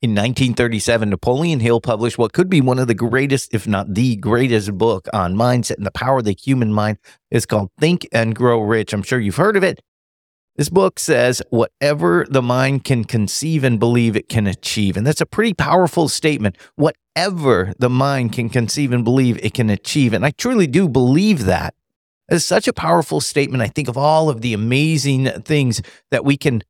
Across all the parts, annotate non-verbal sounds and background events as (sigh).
In 1937, Napoleon Hill published what could be one of the greatest, if not the greatest book on mindset and the power of the human mind. It's called Think and Grow Rich. I'm sure you've heard of it. This book says, whatever the mind can conceive and believe, it can achieve. And that's a pretty powerful statement. Whatever the mind can conceive and believe, it can achieve. And I truly do believe that. It's such a powerful statement. I think of all of the amazing things that we can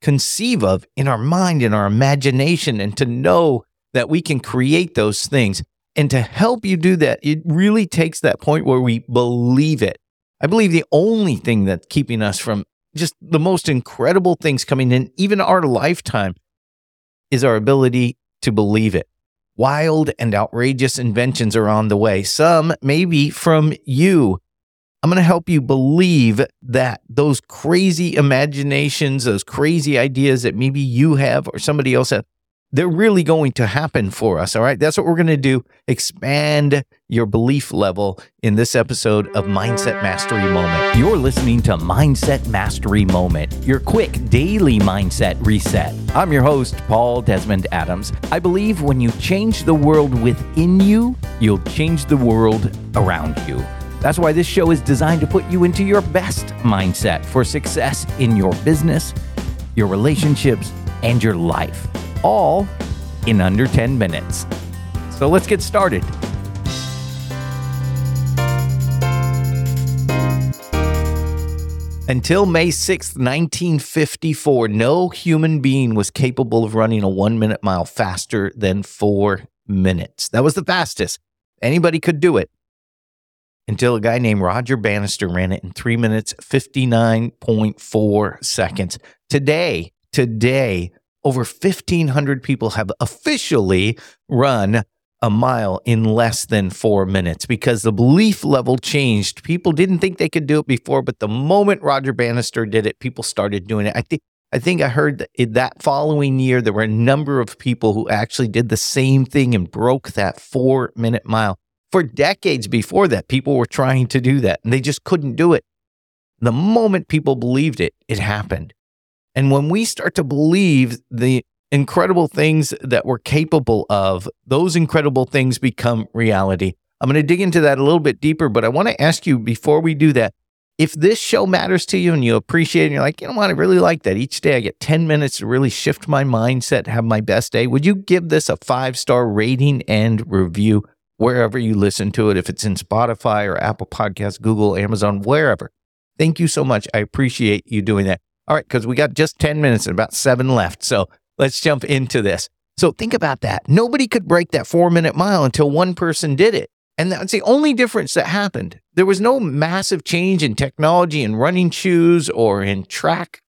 conceive of in our mind, in our imagination, and to know that we can create those things. And to help you do that, it really takes that point where we believe it. I believe the only thing that's keeping us from just the most incredible things coming in, even our lifetime, is our ability to believe it. Wild and outrageous inventions are on the way, some maybe from you. I'm going to help you believe that those crazy imaginations, those crazy ideas that maybe you have or somebody else has, they're really going to happen for us. All right. That's what we're going to do. Expand your belief level in this episode of Mindset Mastery Moment. You're listening to Mindset Mastery Moment, your quick daily mindset reset. I'm your host, Paul Desmond Adams. I believe when you change the world within you, you'll change the world around you. That's why this show is designed to put you into your best mindset for success in your business, your relationships, and your life, all in under 10 minutes. So let's get started. Until May 6th, 1954, no human being was capable of running a one minute mile faster than four minutes. That was the fastest. Anybody could do it until a guy named Roger Bannister ran it in three minutes, 59.4 seconds. Today, today, over 1,500 people have officially run a mile in less than four minutes because the belief level changed. People didn't think they could do it before, but the moment Roger Bannister did it, people started doing it. I think I think I heard that that following year there were a number of people who actually did the same thing and broke that four minute mile. For decades before that, people were trying to do that and they just couldn't do it. The moment people believed it, it happened. And when we start to believe the incredible things that we're capable of, those incredible things become reality. I'm going to dig into that a little bit deeper, but I want to ask you before we do that if this show matters to you and you appreciate it, and you're like, you know what, I really like that. Each day I get 10 minutes to really shift my mindset, have my best day. Would you give this a five star rating and review? Wherever you listen to it, if it's in Spotify or Apple Podcasts, Google, Amazon, wherever. Thank you so much. I appreciate you doing that. All right, because we got just 10 minutes and about seven left. So let's jump into this. So think about that. Nobody could break that four minute mile until one person did it. And that's the only difference that happened. There was no massive change in technology in running shoes or in track,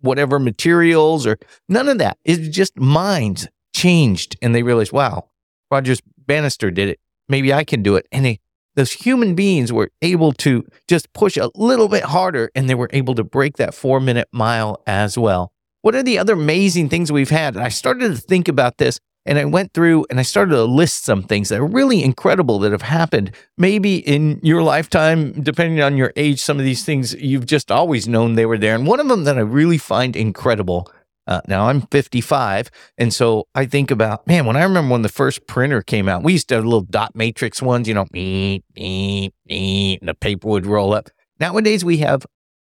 whatever materials or none of that. It's just minds changed and they realized, wow, Rogers Bannister did it. Maybe I can do it. And they, those human beings were able to just push a little bit harder and they were able to break that four minute mile as well. What are the other amazing things we've had? And I started to think about this and I went through and I started to list some things that are really incredible that have happened. Maybe in your lifetime, depending on your age, some of these things you've just always known they were there. And one of them that I really find incredible uh, now I'm 55. And so I think about, man, when I remember when the first printer came out, we used to have little dot matrix ones, you know, and the paper would roll up. Nowadays we have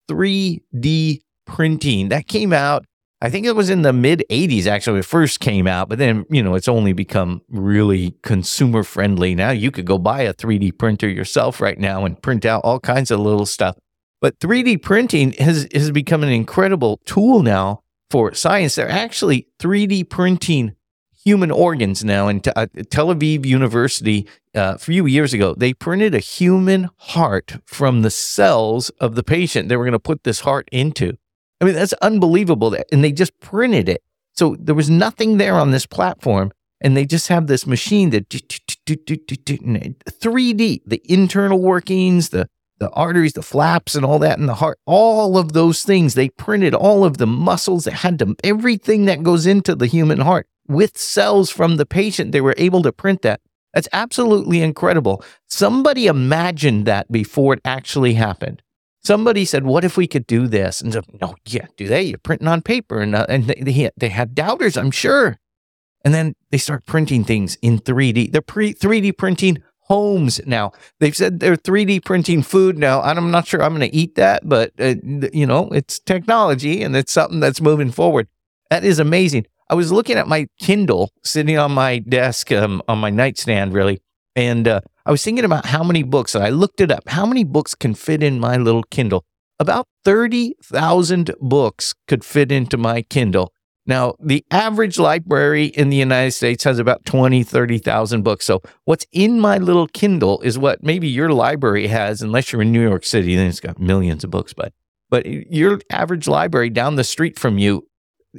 3D printing that came out. I think it was in the mid 80s actually it first came out, but then, you know, it's only become really consumer friendly. Now you could go buy a 3D printer yourself right now and print out all kinds of little stuff. But 3D printing has, has become an incredible tool now for science. They're actually 3D printing human organs now. In uh, Tel Aviv University, uh, a few years ago, they printed a human heart from the cells of the patient they were going to put this heart into. I mean, that's unbelievable. And they just printed it. So there was nothing there on this platform. And they just have this machine that 3D, the internal workings, the the arteries, the flaps, and all that in the heart, all of those things. They printed all of the muscles that had to, everything that goes into the human heart with cells from the patient. They were able to print that. That's absolutely incredible. Somebody imagined that before it actually happened. Somebody said, "What if we could do this?" And so, no, yeah, do they? You're printing on paper, and uh, and they, they had doubters, I'm sure. And then they start printing things in 3D. They're pre 3D printing homes now. They've said they're 3D printing food now. I'm not sure I'm going to eat that, but uh, you know, it's technology and it's something that's moving forward. That is amazing. I was looking at my Kindle sitting on my desk, um, on my nightstand, really, and uh, I was thinking about how many books, and I looked it up. How many books can fit in my little Kindle? About 30,000 books could fit into my Kindle. Now, the average library in the United States has about 20, 30,000 books. So, what's in my little Kindle is what maybe your library has, unless you're in New York City, then it's got millions of books. But, but your average library down the street from you,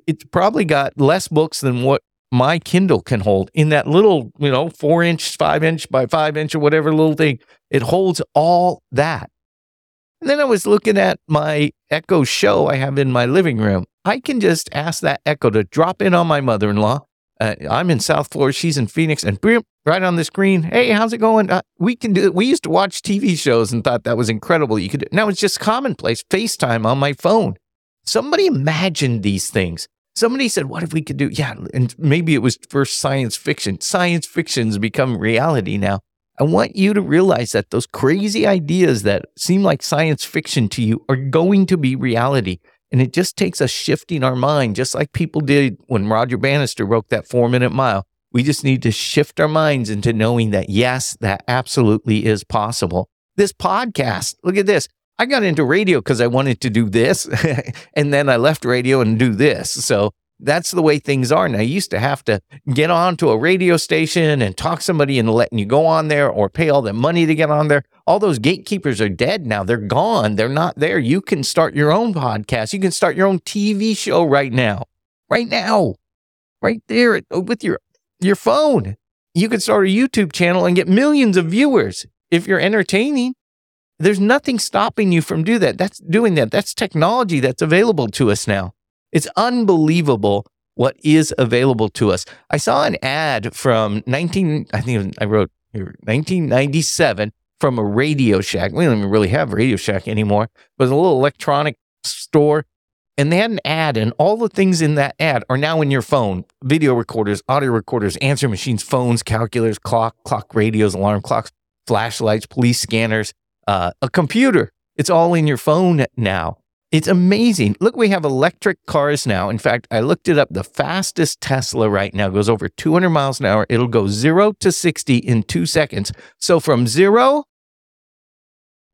it's probably got less books than what my Kindle can hold in that little, you know, four inch, five inch by five inch or whatever little thing. It holds all that. And then I was looking at my Echo show I have in my living room. I can just ask that Echo to drop in on my mother in law. Uh, I'm in South Florida, she's in Phoenix, and boom, right on the screen. Hey, how's it going? Uh, we can do it. We used to watch TV shows and thought that was incredible. You could now it's just commonplace. FaceTime on my phone. Somebody imagined these things. Somebody said, What if we could do? Yeah. And maybe it was first science fiction. Science fiction's become reality now. I want you to realize that those crazy ideas that seem like science fiction to you are going to be reality. And it just takes us shifting our mind, just like people did when Roger Bannister broke that four minute mile. We just need to shift our minds into knowing that, yes, that absolutely is possible. This podcast, look at this. I got into radio because I wanted to do this. (laughs) and then I left radio and do this. So that's the way things are now. You used to have to get on to a radio station and talk somebody into letting you go on there or pay all the money to get on there. All those gatekeepers are dead now. They're gone. They're not there. You can start your own podcast. You can start your own TV show right now. Right now. Right there with your your phone. You can start a YouTube channel and get millions of viewers if you're entertaining. There's nothing stopping you from do that. That's doing that. That's technology that's available to us now. It's unbelievable what is available to us. I saw an ad from 19 I think I wrote here 1997 from a Radio Shack. We don't even really have Radio Shack anymore. But a little electronic store and they had an ad and all the things in that ad are now in your phone video recorders audio recorders answer machines phones calculators clock clock radios alarm clocks flashlights police scanners uh, a computer. It's all in your phone now. It's amazing. Look, we have electric cars now. In fact, I looked it up. The fastest Tesla right now goes over 200 miles an hour. It'll go zero to 60 in two seconds. So from zero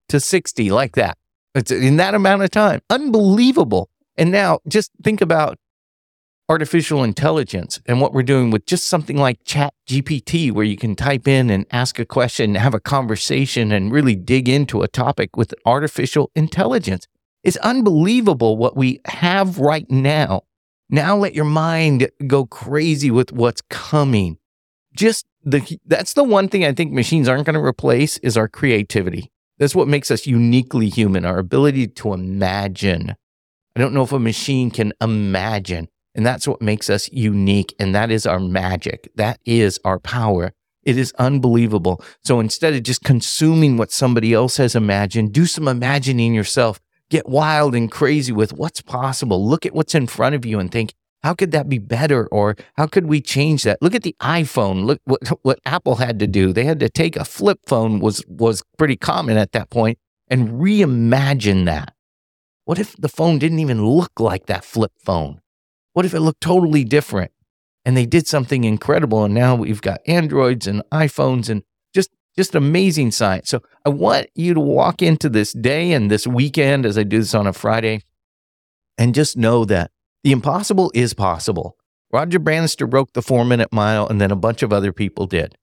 to 60, like that. It's in that amount of time. Unbelievable. And now just think about artificial intelligence and what we're doing with just something like chat gpt where you can type in and ask a question have a conversation and really dig into a topic with artificial intelligence it's unbelievable what we have right now now let your mind go crazy with what's coming just the that's the one thing i think machines aren't going to replace is our creativity that's what makes us uniquely human our ability to imagine i don't know if a machine can imagine and that's what makes us unique. And that is our magic. That is our power. It is unbelievable. So instead of just consuming what somebody else has imagined, do some imagining yourself. Get wild and crazy with what's possible. Look at what's in front of you and think, how could that be better? Or how could we change that? Look at the iPhone. Look what, (laughs) what Apple had to do. They had to take a flip phone was was pretty common at that point and reimagine that. What if the phone didn't even look like that flip phone? What if it looked totally different? And they did something incredible. And now we've got Androids and iPhones and just amazing science. So I want you to walk into this day and this weekend as I do this on a Friday and just know that the impossible is possible. Roger Bannister broke the four minute mile, and then a bunch of other people did.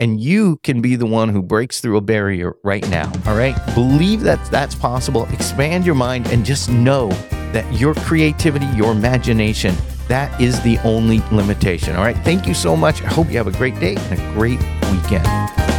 And you can be the one who breaks through a barrier right now. All right. Believe that that's possible. Expand your mind and just know that your creativity, your imagination, that is the only limitation. All right. Thank you so much. I hope you have a great day and a great weekend.